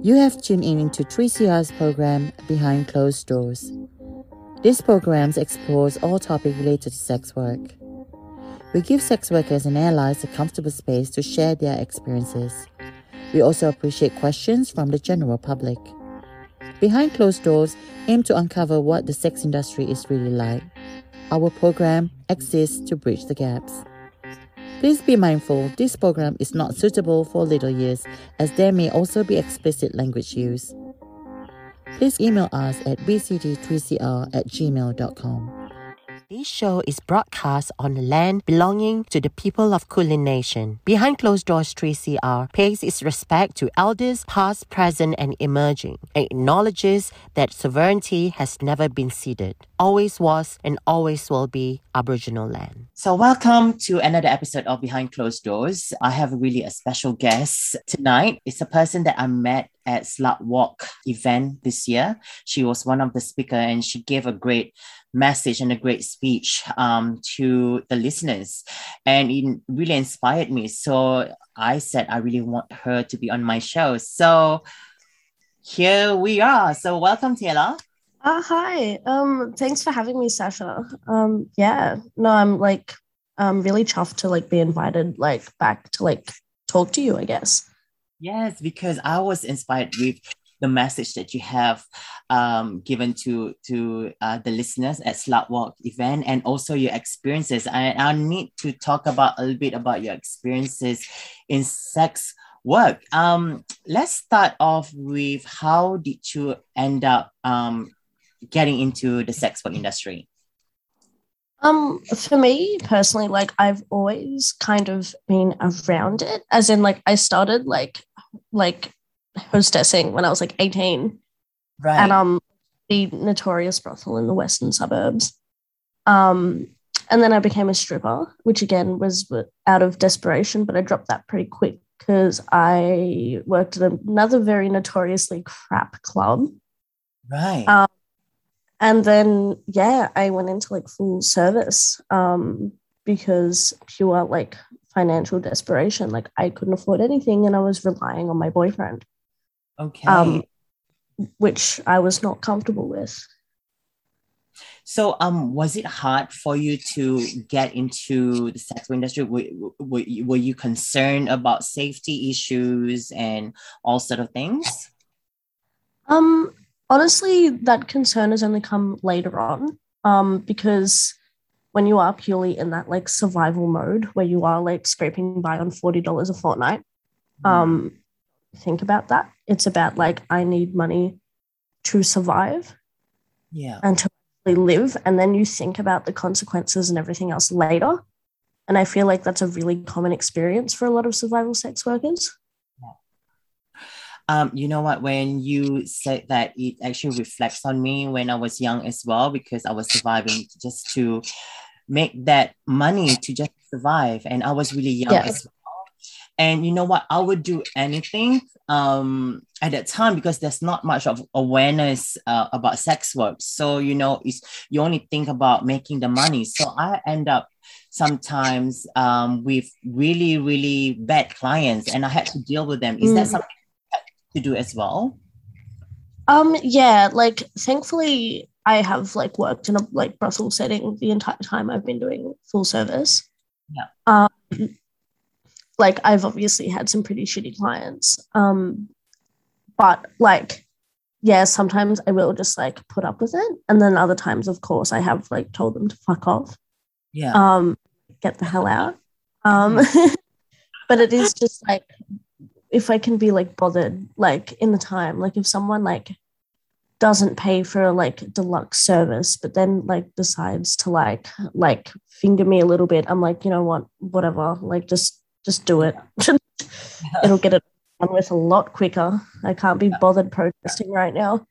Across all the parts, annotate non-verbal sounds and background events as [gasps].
You have tuned in into 3CR's program Behind Closed Doors. This program explores all topics related to sex work. We give sex workers and allies a comfortable space to share their experiences. We also appreciate questions from the general public. Behind Closed Doors aim to uncover what the sex industry is really like. Our program exists to bridge the gaps. Please be mindful this program is not suitable for little ears as there may also be explicit language use. Please email us at bct3cr at gmail.com. This show is broadcast on land belonging to the people of Kulin Nation. Behind Closed Doors 3CR pays its respect to elders past, present, and emerging, and acknowledges that sovereignty has never been ceded, always was, and always will be Aboriginal land. So, welcome to another episode of Behind Closed Doors. I have really a special guest tonight. It's a person that I met at Slut Walk event this year. She was one of the speaker and she gave a great message and a great speech um, to the listeners. And it really inspired me. So I said, I really want her to be on my show. So here we are. So welcome, Taylor. Uh, hi. Um, thanks for having me, Sasha. Um, yeah, no, I'm like, I'm really chuffed to like be invited like back to like talk to you, I guess. Yes, because I was inspired with the message that you have um, given to to uh, the listeners at Slut Walk event and also your experiences. I, I need to talk about a little bit about your experiences in sex work. Um, let's start off with how did you end up um, getting into the sex work industry? Um, for me personally, like I've always kind of been around it, as in like I started like like hostessing when I was like 18. Right. At um the notorious brothel in the western suburbs. Um, and then I became a stripper, which again was out of desperation, but I dropped that pretty quick because I worked at another very notoriously crap club. Right. Um, and then yeah, I went into like full service um, because pure like financial desperation. Like I couldn't afford anything, and I was relying on my boyfriend. Okay. Um, which I was not comfortable with. So, um, was it hard for you to get into the sex industry? Were, were, were you concerned about safety issues and all sort of things? Um, honestly, that concern has only come later on. Um, because when you are purely in that like survival mode where you are like scraping by on forty dollars a fortnight, um, think about that. It's about like I need money to survive Yeah. and to actually live, and then you think about the consequences and everything else later. And I feel like that's a really common experience for a lot of survival sex workers. Um, you know what? When you said that, it actually reflects on me when I was young as well, because I was surviving just to make that money to just survive, and I was really young Yeah. as well. And you know what? I would do anything um, at that time because there's not much of awareness uh, about sex work. So you know, it's you only think about making the money. So I end up sometimes um, with really really bad clients, and I had to deal with them. Is that Mm. something to do as well? Um, yeah, like thankfully I have like worked in a like brothel setting the entire time I've been doing full service. Yeah. Um like I've obviously had some pretty shitty clients. Um but like yeah, sometimes I will just like put up with it. And then other times, of course, I have like told them to fuck off. Yeah. Um, get the hell out. Um [laughs] but it is just like if I can be like bothered, like in the time, like if someone like doesn't pay for a like deluxe service, but then like decides to like like finger me a little bit, I'm like, you know what, whatever, like just just do it. [laughs] It'll get it done with a lot quicker. I can't be bothered protesting right now.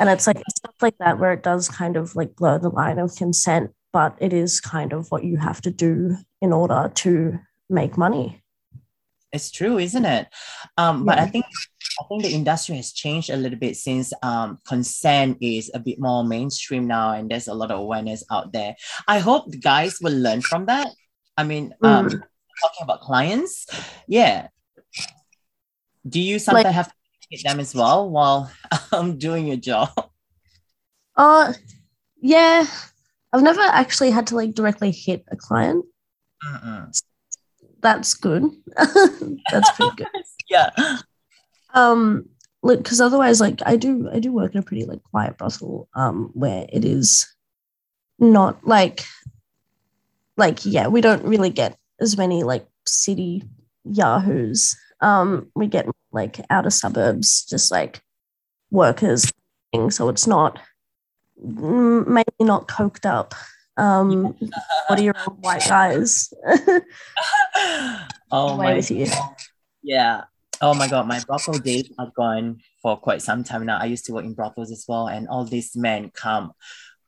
And it's like stuff like that where it does kind of like blur the line of consent, but it is kind of what you have to do in order to make money. It's true, isn't it? Um, but I think I think the industry has changed a little bit since um, consent is a bit more mainstream now, and there's a lot of awareness out there. I hope the guys will learn from that. I mean, um, Mm. Talking about clients, yeah, Do you sometimes Like- have to hit them as well while I'm [laughs] doing your job? Uh yeah. I've never actually had to like directly hit a client. Mm-mm. That's good. [laughs] That's pretty good. [laughs] Yeah. Um look, because otherwise like I do I do work in a pretty like quiet brothel, um, where it is not like like yeah, we don't really get as many like city yahoos. Um, we get like outer suburbs, just like workers thing. So it's not maybe not coked up. Um, forty year old white guys. [laughs] oh my with you. Yeah. Oh my god, my brothel days are gone for quite some time now. I used to work in brothels as well, and all these men come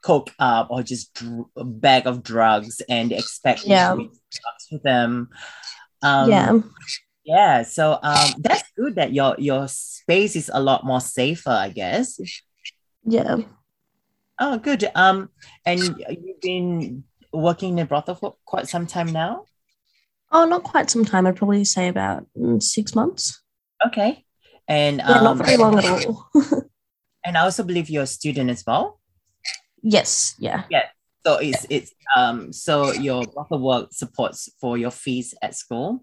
coke up or just dr- a bag of drugs and expect Yeah. to drugs for them. Um, yeah. Yeah. So um, that's good that your your space is a lot more safer, I guess. Yeah. Oh, good. Um, and you've been working in a brothel for quite some time now. Oh, not quite some time. I'd probably say about mm, six months. Okay. And Yeah, um, not very long at [laughs] all. [laughs] And I also believe you're a student as well. Yes. Yeah. Yeah. So it's it's um so your brothel work supports for your fees at school.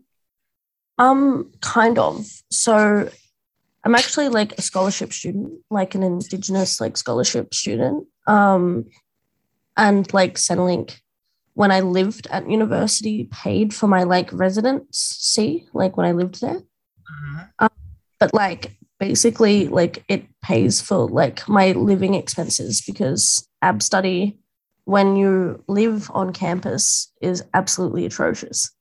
Um, kind of. So I'm actually like a scholarship student, like an indigenous like scholarship student. Um, and like Centrelink, when I lived at university, paid for my like residency, like when I lived there. But like basically, like it pays for like my living expenses because ab study when you live on campus is absolutely atrocious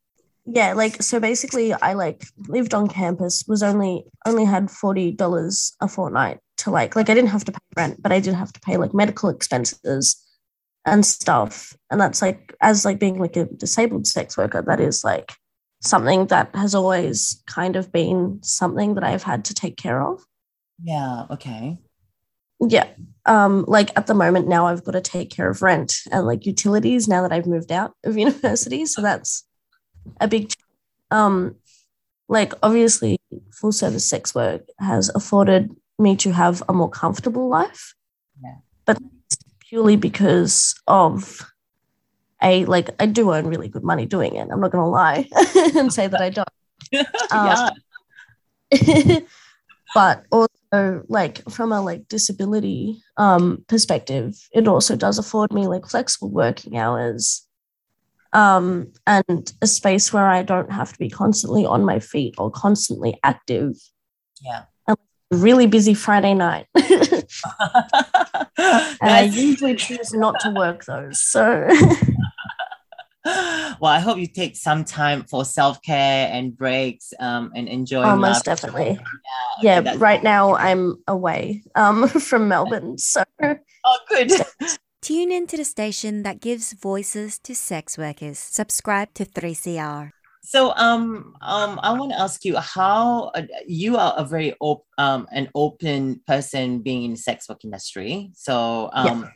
yeah like so basically i like lived on campus was only only had $40 a fortnight to like like i didn't have to pay rent but i did have to pay like medical expenses and stuff and that's like as like being like a disabled sex worker that is like something that has always kind of been something that i've had to take care of Yeah. Okay. yeah um like at the moment now i've got to take care of rent and like utilities now that i've moved out of [laughs] university so that's a big um like obviously full service sex work has afforded me to have a more comfortable life Yeah. but purely because of a like i do earn really good money doing it i'm not gonna lie [laughs] and say that i don't [laughs] yeah. but also like from a like disability um perspective it also does afford me like flexible working hours um and a space where i don't have to be constantly on my feet or constantly active. Yeah. a really busy friday night. [laughs] [laughs] And i usually choose not to work those so [laughs] [gasps] well, I hope you take some time for self care and breaks um, and enjoy. oh, most life. definitely okay, yeah that's- right now i'm away um [laughs] from melbourne so [laughs] Oh, good. [laughs] Tune in to the station that gives voices to sex workers. Subscribe to 3CR. So, um, um, I want to ask you how uh, you are a very op- um an open person being in the sex work industry. So, um,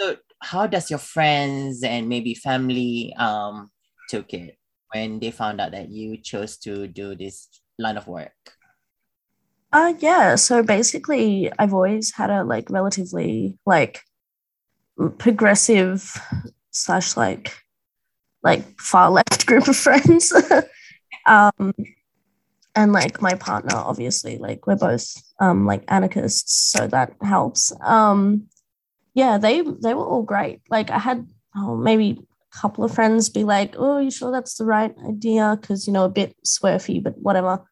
so how does your friends and maybe family um took it when they found out that you chose to do this line of work? Uh yeah, so basically I've always had a like relatively like progressive slash like like far left [laughs] group of friends. [laughs] um and like my partner obviously like we're both um like anarchists so that helps. Um yeah, they they were all great. Like I had oh, maybe a couple of friends be like, "Oh, you sure that's the right idea?" cuz you know a bit swerfy but whatever.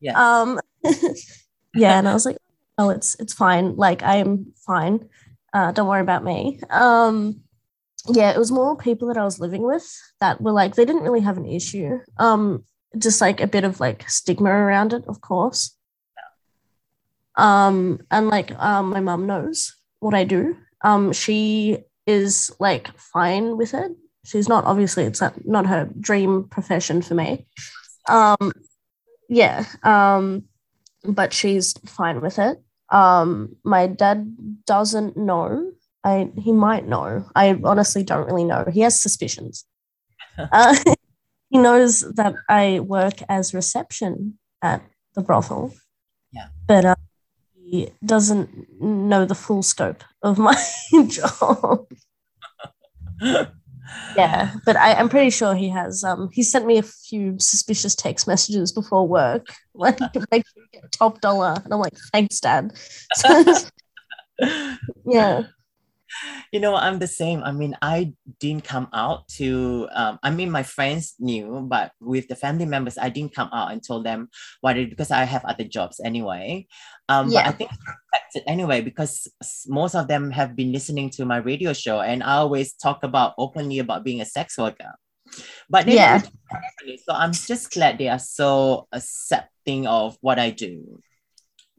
Yeah. Um [laughs] yeah, and I was like, oh, it's it's fine. Like I'm fine. Uh, don't worry about me. Um, yeah, it was more people that I was living with that were like they didn't really have an issue. Um, just like a bit of like stigma around it, of course. Um, and like um, my mum knows what I do. Um, she is like fine with it. She's not obviously it's not, not her dream profession for me. Um, yeah. Um, but she's fine with it. Um, my dad doesn't know. I he might know. I honestly don't really know. He has suspicions. [laughs] uh, [laughs] he knows that I work as reception at the brothel. Yeah. But uh, doesn't know the full scope of my [laughs] job. yeah, but I, I'm pretty sure he has. Um, he sent me a few suspicious text messages before work, [laughs] like make sure you get top dollar, and I'm like, thanks, Dad. [laughs] yeah, you know i'm the same i mean i didn't come out to um, i mean my friends knew but with the family members i didn't come out and told them what it because i have other jobs anyway um, Yeah. but i think expected anyway because most of them have been listening to my radio show and i always talk about openly about being a sex worker but Yeah. never told me openly, so i'm just glad they are so accepting of what i do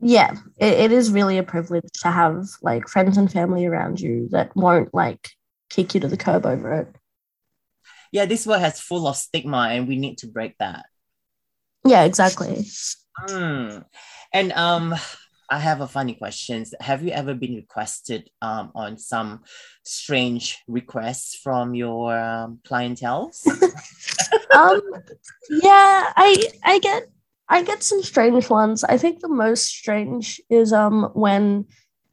yeah, it, it is really a privilege to have like friends and family around you that won't like kick you to the curb over it. yeah this world has full of stigma and we need to break that Yeah, exactly. Mm. And um, I have a funny question. Have you ever been requested um, on some strange requests from your um, clientele? [laughs] um yeah i i get i get some strange ones. I think the most strange is um when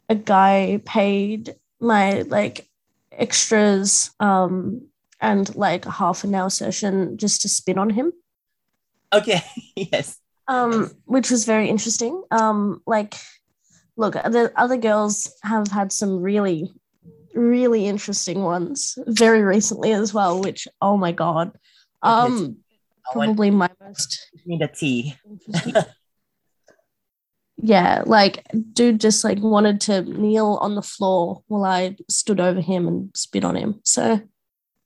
a guy paid my like extras um and like a half an hour session just to spin on him. Okay, [laughs] yes. um which was very interesting. Um like look the other girls have had some really really interesting ones very recently as well which oh my god. Um probably my most me the tea. [laughs] yeah, like dude just like wanted to kneel on the floor while I stood over him and spit on him. So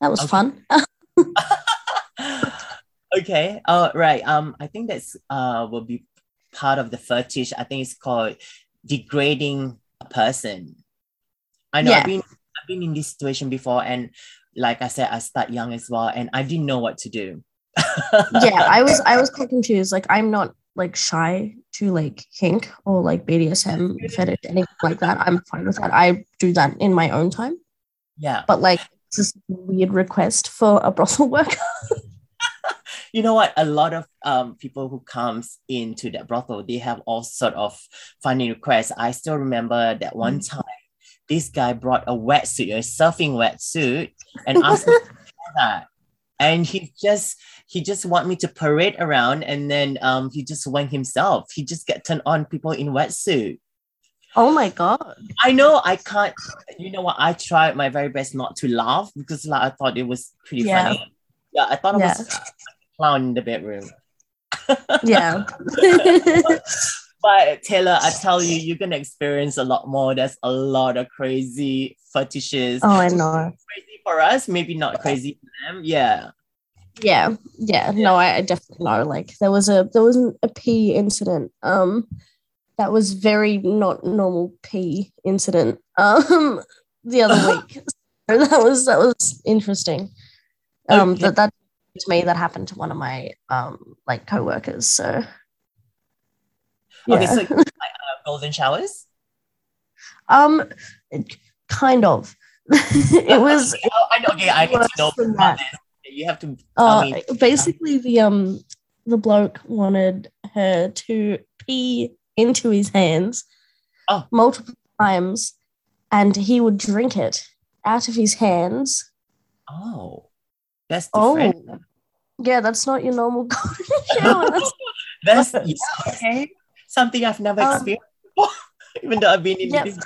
that was Okay. fun. [laughs] [laughs] okay. Oh, right. Um, I think that's uh will be part of the fetish. I think it's called degrading a person. I know Yeah. I've been I've been in this situation before, and like I said, I start young as well, and I didn't know what to do. Yeah, [laughs] I was I was quite confused. Like I'm not like shy to like kink or like BDSM fetish, anything like that. I'm fine with that. I do that in my own time. yeah. But like it's a weird request for a brothel [laughs] worker. you know what a lot of um people who comes into that brothel they have all sort of funny requests i still remember that one Mm. time this guy brought a wetsuit a surfing wetsuit and asked me to that and he just he just want me to parade around and then um he just went himself he just get turned on people in wetsuit oh my god. I know I can't. You know what? I tried my very best not to laugh because like I thought it was pretty Yeah. funny. Yeah, I thought it Yeah. was a clown in the bedroom. [laughs] Yeah. But Taylor, I tell you, you're gonna experience a lot more. There's a lot of crazy fetishes. oh, I know. Crazy for us, maybe not crazy for them. Yeah. yeah yeah no I, I definitely know like there was a there was an, a pee incident um that was very not normal pee incident um the other [laughs] week so that was that was interesting um Okay. that that to me that happened to one of my um like co-workers so yeah. Okay, so like, uh, golden showers. [laughs] um kind of [laughs] it was Oh, I know. Okay, I need know about this. You have to Uh, me. basically, the um the bloke wanted her to pee into his hands Oh. multiple times, and he would drink it out of his hands. Oh, that's Oh, yeah, that's not your normal [laughs] golden shower. That's, [laughs] That's yeah, okay. Something I've never Um, experienced before, even though I've been in Yep. this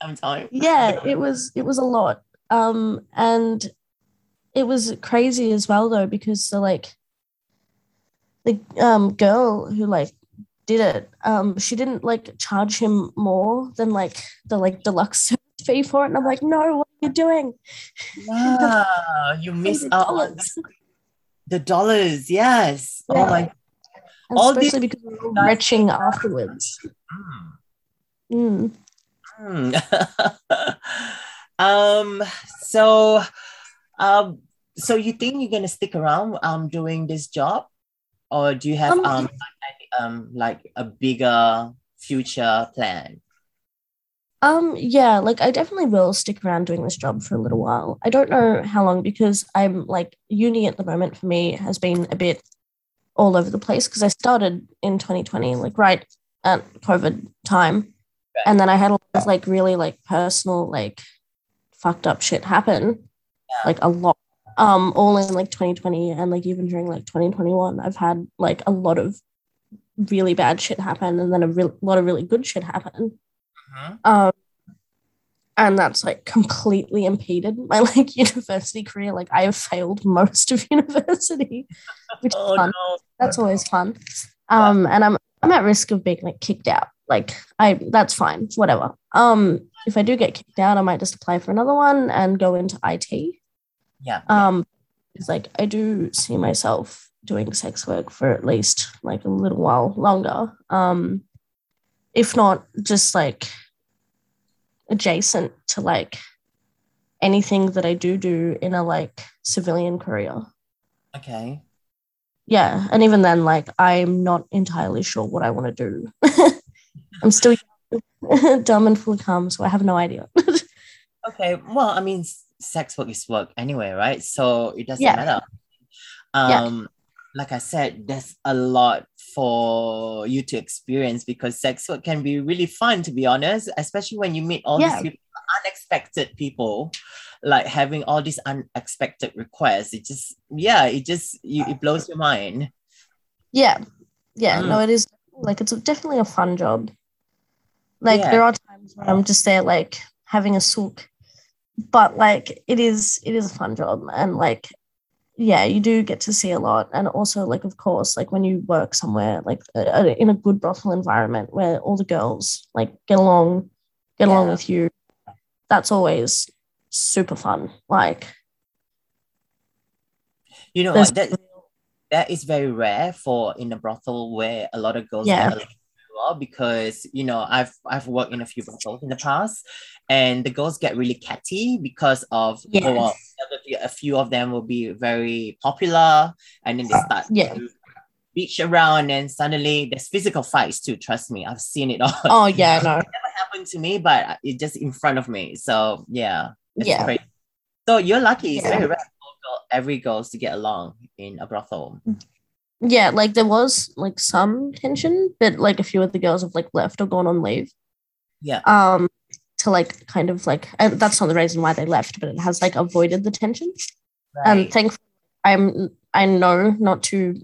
for some time. yeah, it was it was a lot. Um, and it was crazy as well though because the like the um girl who like did it, um, she didn't like charge him more than like the like deluxe [laughs] fee for it, and I'm like, no, what are you doing? Wow, you [laughs] miss out on $100. the, dollars. Yes. Oh Yeah. my. And All especially these because we were retching afterwards. Mm. Mm. Mm. [laughs] um. So, um. So you think you're gonna stick around um doing this job, or do you have Um, um like, um like a bigger future plan? Um, yeah, like I definitely will stick around doing this job for a little while. I don't know how long because I'm like uni at the moment for me has been a bit all over the place because I started in 2020, like right at COVID time. And then I had a lot of like really like personal, like fucked up shit happen. Yeah. Like a lot. Um, all in like 2020 and like even during like 2021, I've had like a lot of really bad shit happen and then a real lot of really good shit happen. Mhm. Um, and that's like completely impeded my [laughs] like university career. Like I have failed most of [laughs] university, which is Oh fun. no. That's always fun. Um, and I'm I'm at risk of being like kicked out. Like I that's fine, whatever. Um, if I do get kicked out, I might just apply for another one and go into IT. Yeah. Um, it's like I do see myself doing sex work for at least like a little while longer. Um, if not just like adjacent to like anything that I do do in a like civilian career. Okay. Yeah, and even then, like I'm not entirely sure what I want to do. [laughs] I'm still [laughs] dumb and full of cum, so I have no idea. [laughs] Okay. Well, I mean, sex work is work anyway, right? So it doesn't Yeah. matter. Yeah. Um, like I said, there's a lot for you to experience because sex work can be really fun, to be honest, especially when you meet all Yeah. these people, unexpected people, like having all these unexpected requests. It just, yeah, it just, you, it blows your mind. yeah, yeah, Mm. no, it is like it's definitely a fun job. Like Yeah. there are times when I'm just there, like having a sook, but like it is, it is a fun job, and like yeah, you do get to see a lot, and also like of course, like when you work somewhere like uh, in a good brothel environment where all the girls like get along, get along with you, that's always super fun. Like You know That, that is very rare for in a brothel where a lot of girls Yeah. get along well because you know I've I've worked in a few brothels in the past and the girls get really catty because of oh, Yes. oh, well, a few- of them will be very popular and then they uh, start Yeah. to reach around and suddenly there's physical fights too trust me I've seen it all oh yeah, [laughs] no, it never happened to me but it's just in front of me so yeah it's Yeah. crazy. so you're lucky it's Yeah. very rare for girl- every girls to get along in a brothel mm-hmm. Yeah, like there was like some tension, but like a few of the girls have like left or gone on leave. Yeah. Um, to like kind of like and that's not the reason why they left, but it has like avoided the tension. And Right. thankfully, I'm I know not to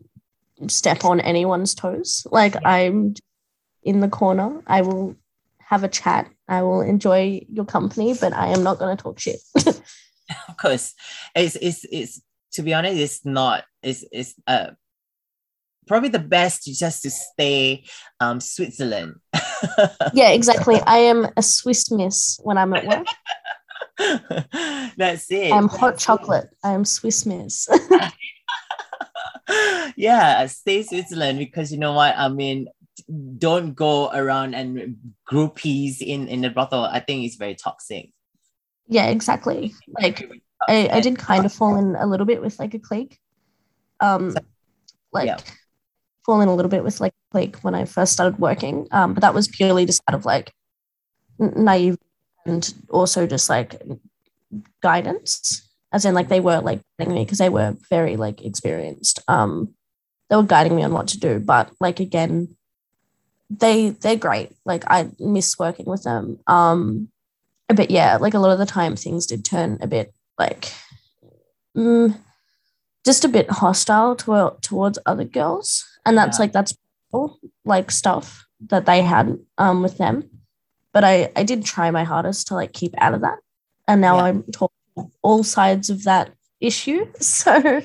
step on anyone's toes. Like I'm in the corner. I will have a chat. I will enjoy your company, but I am not going to talk shit. [laughs] of course it's it's it's to be honest it's not it's it's uh probably the best just to stay um switzerland [laughs] yeah, exactly. I am a Swiss miss when I'm at work. [laughs] that's it I'm hot chocolate. I am Swiss miss. [laughs] yeah stay switzerland because you know what i mean don't go around and groupies in in the brothel i think it's very toxic yeah, exactly. Like I, I did kind of fall in a little bit with like a clique. Um like Yeah. Fall in a little bit with like clique when I first started working. Um, but that was purely just out of like naive and also just like guidance. As in like they were like guiding me because they were very like experienced. Um they were guiding me on what to do. But like again, they they're great. Like I miss working with them. Um but yeah, like a lot of the time things did turn a bit like mm, just a bit hostile to, towards other girls. And that's Yeah. like that's like stuff that they had um with them. But I I did try my hardest to like keep out of that. And now Yeah. I'm talking all sides of that issue. [laughs] So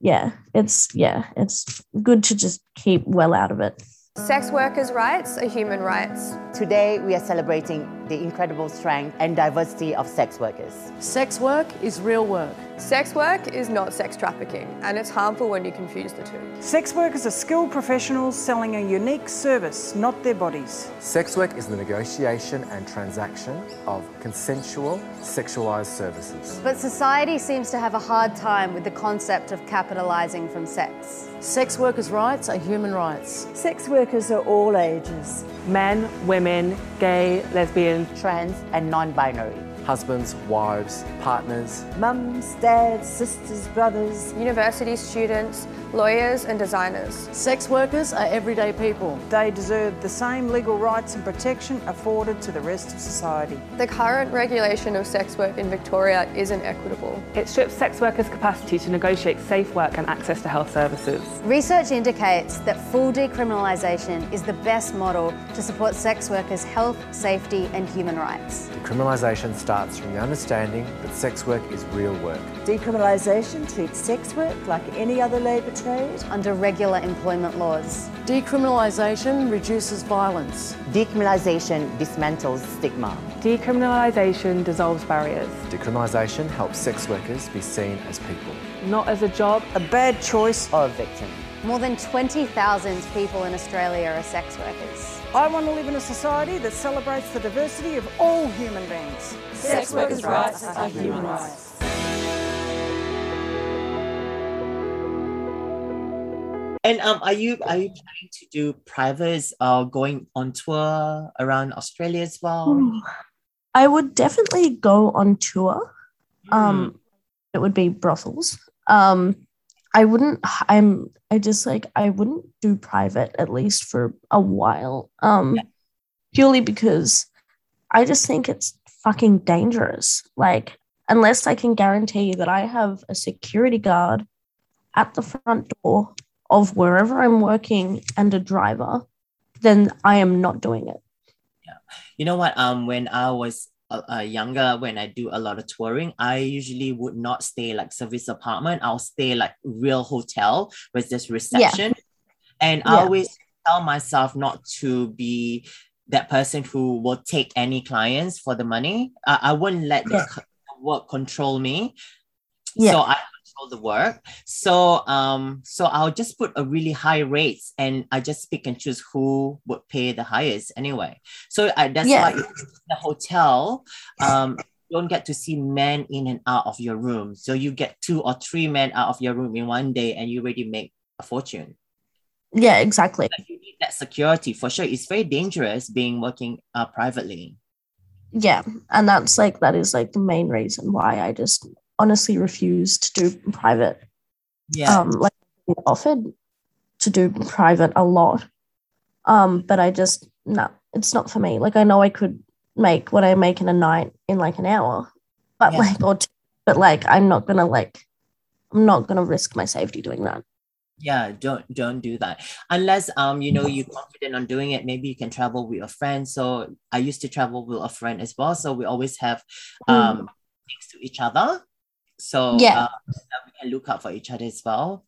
yeah, it's yeah, it's good to just keep well out of it. Sex workers' rights are human rights. Today, we are celebrating the incredible strength and diversity of sex workers. Sex work is real work. Sex work is not sex trafficking, and it's harmful when you confuse the two. Sex workers are skilled professionals selling a unique service, not their bodies. Sex work is the negotiation and transaction of consensual sexualized services. But society seems to have a hard time with the concept of capitalising from sex. Sex workers' rights are human rights. Sex workers are all ages. men, women, gay, lesbian, Trans and non binary. Husbands, wives, partners, mums, dads, sisters, brothers, university students, lawyers, and designers. Sex workers are everyday people. They deserve the same legal rights and protection afforded to the rest of society. The current regulation of sex work in Victoria isn't equitable. It strips sex workers' capacity to negotiate safe work and access to health services. Research indicates that full decriminalisation is the best model to support sex workers' health, safety, and human rights. Decriminalisation starts from the understanding that sex work is real work. Decriminalisation treats sex work like any other labour trade under regular employment laws. Decriminalisation reduces violence. Decriminalisation dismantles stigma. Decriminalisation dissolves barriers. Decriminalisation helps sex workers be seen as people. Not as a job, a bad choice, or a victim. More than 20,000 people in Australia are sex workers. I want to live in a society that celebrates the diversity of all human beings. Sex workers' rights are human rights. And um, are you are you planning to do privates or going on tour around Australia as well? I would definitely go on tour. Um, it would be brothels. Um, I wouldn't. I'm. I just like. I wouldn't do private at least for a while. Um, yeah. purely because I just think it's fucking dangerous. Like, unless I can guarantee that I have a security guard at the front door of wherever I'm working and a driver, then I am not doing it. Yeah. You know what? Um, when I was uh, younger, when I do a lot of touring, I usually would not stay like service apartment. I'll stay like real hotel with this reception. Yeah. And yeah. I always tell myself not to be that person who will take any clients for the money. Uh, I wouldn't let yeah. the work control me. Yeah. So I control the work. So um, so I'll just put a really high rates and I just pick and choose who would pay the highest anyway. So I, that's yeah. why the hotel um you don't get to see men in and out of your room. So you get two or three men out of your room in one day and you already make a fortune. Yeah, exactly. But you need that security for sure. It's very dangerous being working uh, privately. Yeah, and that's like that is like the main reason why I just honestly refused to do private. Yeah. Um, like offered to do private a lot. Um, but I just no, it's not for me. Like I know I could make what I make in a night in like an hour, but yeah. like or two, but like I'm not gonna like I'm not gonna risk my safety doing that. Yeah, don't don't do that unless um you know you're confident on doing it. Maybe you can travel with a friend. So I used to travel with a friend as well. So we always have um mm. next to each other so yeah, uh, we can look out for each other as well.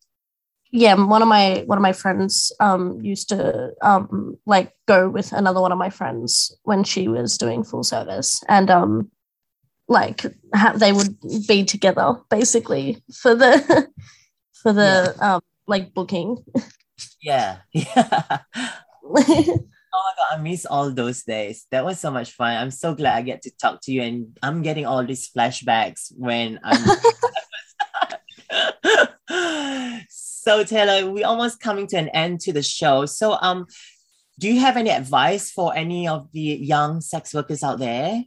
Yeah, one of my one of my friends um used to um like go with another one of my friends when she was doing full service, and um like ha- they would be together basically for the [laughs] for the yeah. um like booking. [laughs] Yeah, yeah. [laughs] Oh my god, I miss all those days. That was so much fun. I'm so glad I get to talk to you, and I'm getting all these flashbacks when I'm. [laughs] so Taylor, we're almost coming to an end to the show. So, um, do you have any advice for any of the young sex workers out there?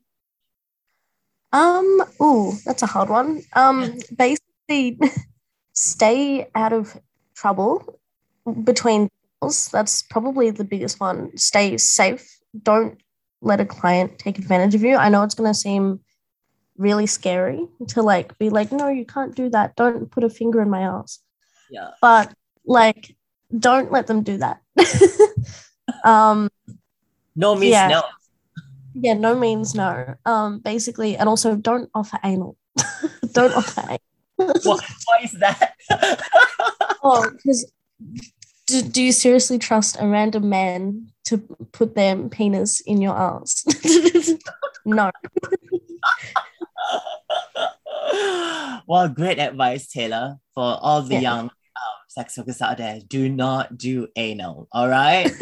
Um, oh, that's a hard one. Um, basically, [laughs] stay out of trouble between that's probably the biggest one. Stay safe. Don't let a client take advantage of you. I know it's going to seem really scary to like be like, no, you can't do that. Don't put a finger in my ass. Yeah. But like, don't let them do that. [laughs] um, no means yeah. no. Yeah, no means no. Um, basically, and also don't offer anal. [laughs] don't offer anal. why, why is that? [laughs] oh, because do, do you seriously trust a random man to put their penis in your ass? [laughs] no. [laughs] well, great advice, Taylor, for all the yeah. young um, sex workers out there. Do not do anal, all right? [laughs]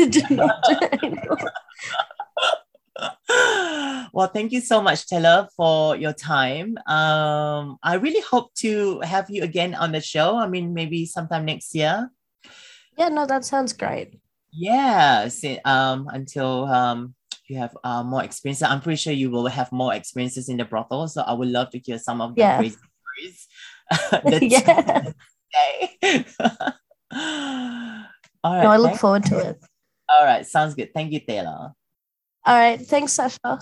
well, thank you so much, Taylor, for your time. Um, I really hope to have you again on the show. I mean, maybe sometime next year. Yeah, no, that sounds great. Yeah. um, until um, you have uh, more experience. I'm pretty sure you will have more experiences in the brothel. So I would love to hear some of the Yeah. crazy stories. [laughs] [laughs] that Yeah. [laughs] All right. no, I look thank- forward to it. All right. Sounds good. Thank you, Taylor. All right. Thanks, Sasha.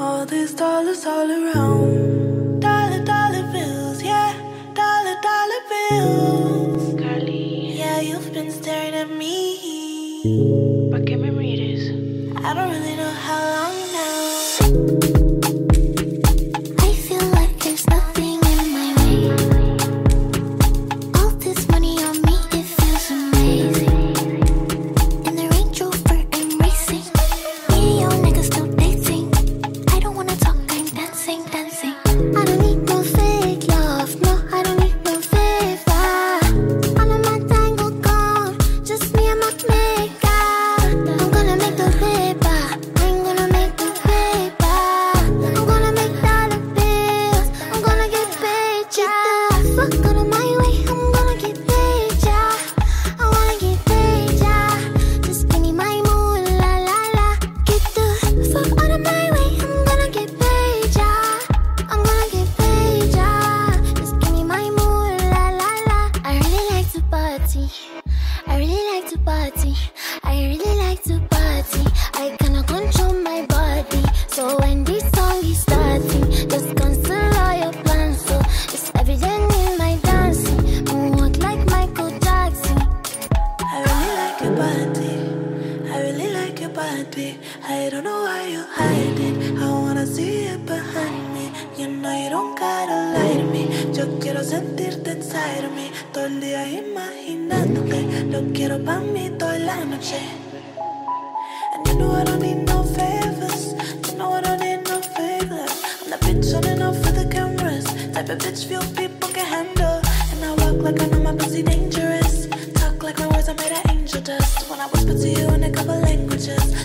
All these dollars all around.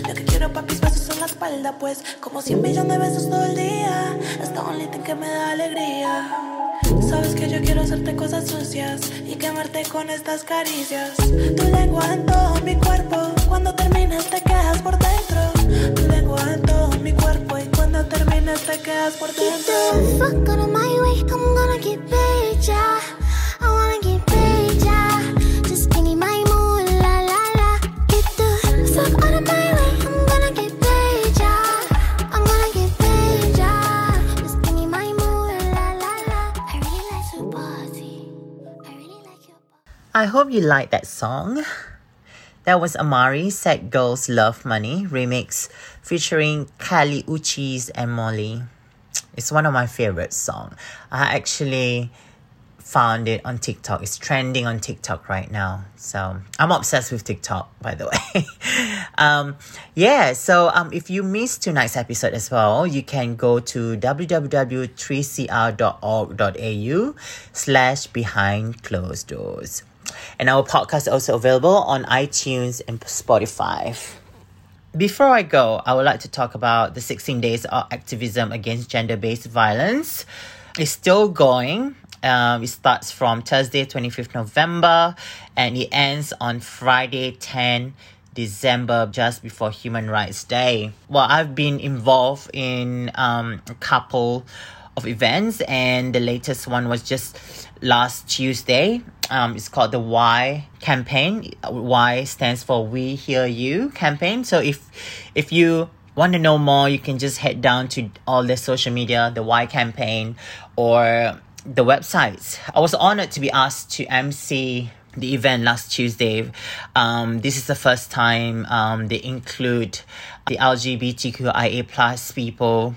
Lo que quiero papis besos en la espalda, pues. Como cien millones de besos todo el día. The only thing que me da alegría. Sabes que yo quiero hacerte cosas sucias y quemarte con estas caricias. Tu lengua en todo mi cuerpo, cuando terminas te quedas por dentro. Tu lengua en todo mi cuerpo y cuando terminas te quedas por dentro. fuck out of my way, I'm gonna get paid, yeah. I hope you like that song. That was Amaarae Sad Girls Love Money remix featuring Kali Uchis and Moliy. It's one of my favorite songs. I actually found it on TikTok. It's trending on TikTok right now. So I'm obsessed with TikTok, by the [laughs] way. um, yeah, so um, if you missed tonight's episode as well, you can go to www.3cr.org.au slash behind closed doors. And our podcast is also available on iTunes and Spotify. Before I go, I would like to talk about the 16 days of activism against gender based violence. It's still going. Um, it starts from Thursday, 25th November, and it ends on Friday, 10 December, just before Human Rights Day. Well, I've been involved in um, a couple of events, and the latest one was just last Tuesday. Um, it's called the Why campaign. Why stands for We Hear You campaign. So if if you want to know more, you can just head down to all the social media, the Why campaign, or the websites. I was honored to be asked to MC the event last Tuesday. Um, this is the first time um, they include the LGBTQIA plus people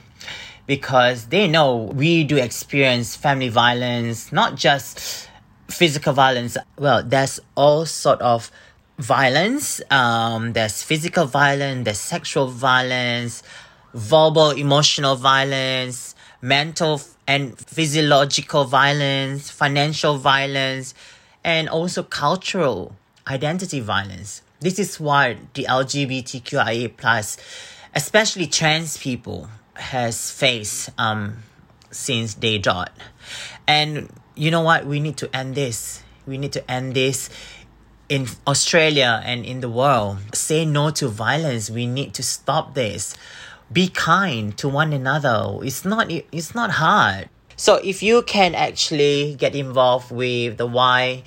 because they know we do experience family violence, not just physical violence. Well, there's all sort of violence. Um, there's physical violence, there's sexual violence, verbal, emotional violence, mental and physiological violence, financial violence, and also cultural identity violence. This is why the LGBTQIA plus, especially trans people, has faced um, since day dot. And you know what? We need to end this. We need to end this in Australia and in the world. Say no to violence. We need to stop this. Be kind to one another. It's not it's not hard. So if you can actually get involved with the Why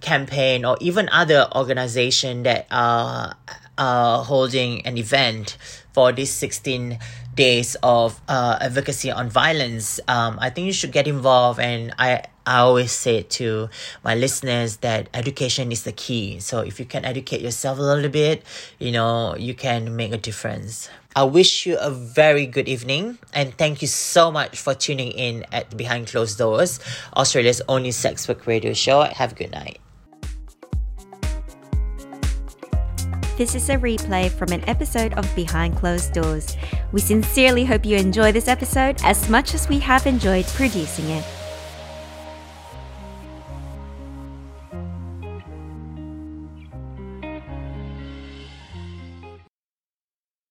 campaign or even other organization that are uh, holding an event for this 16 days of uh, advocacy on violence, um, I think you should get involved. And I, I always say to my listeners that education is the key. So if you can educate yourself a little bit, you know, you can make a difference. I wish you a very good evening and thank you so much for tuning in at Behind Closed Doors, Australia's only sex work radio show. Have a good night. This is a replay from an episode of Behind Closed Doors. We sincerely hope you enjoy this episode as much as we have enjoyed producing it.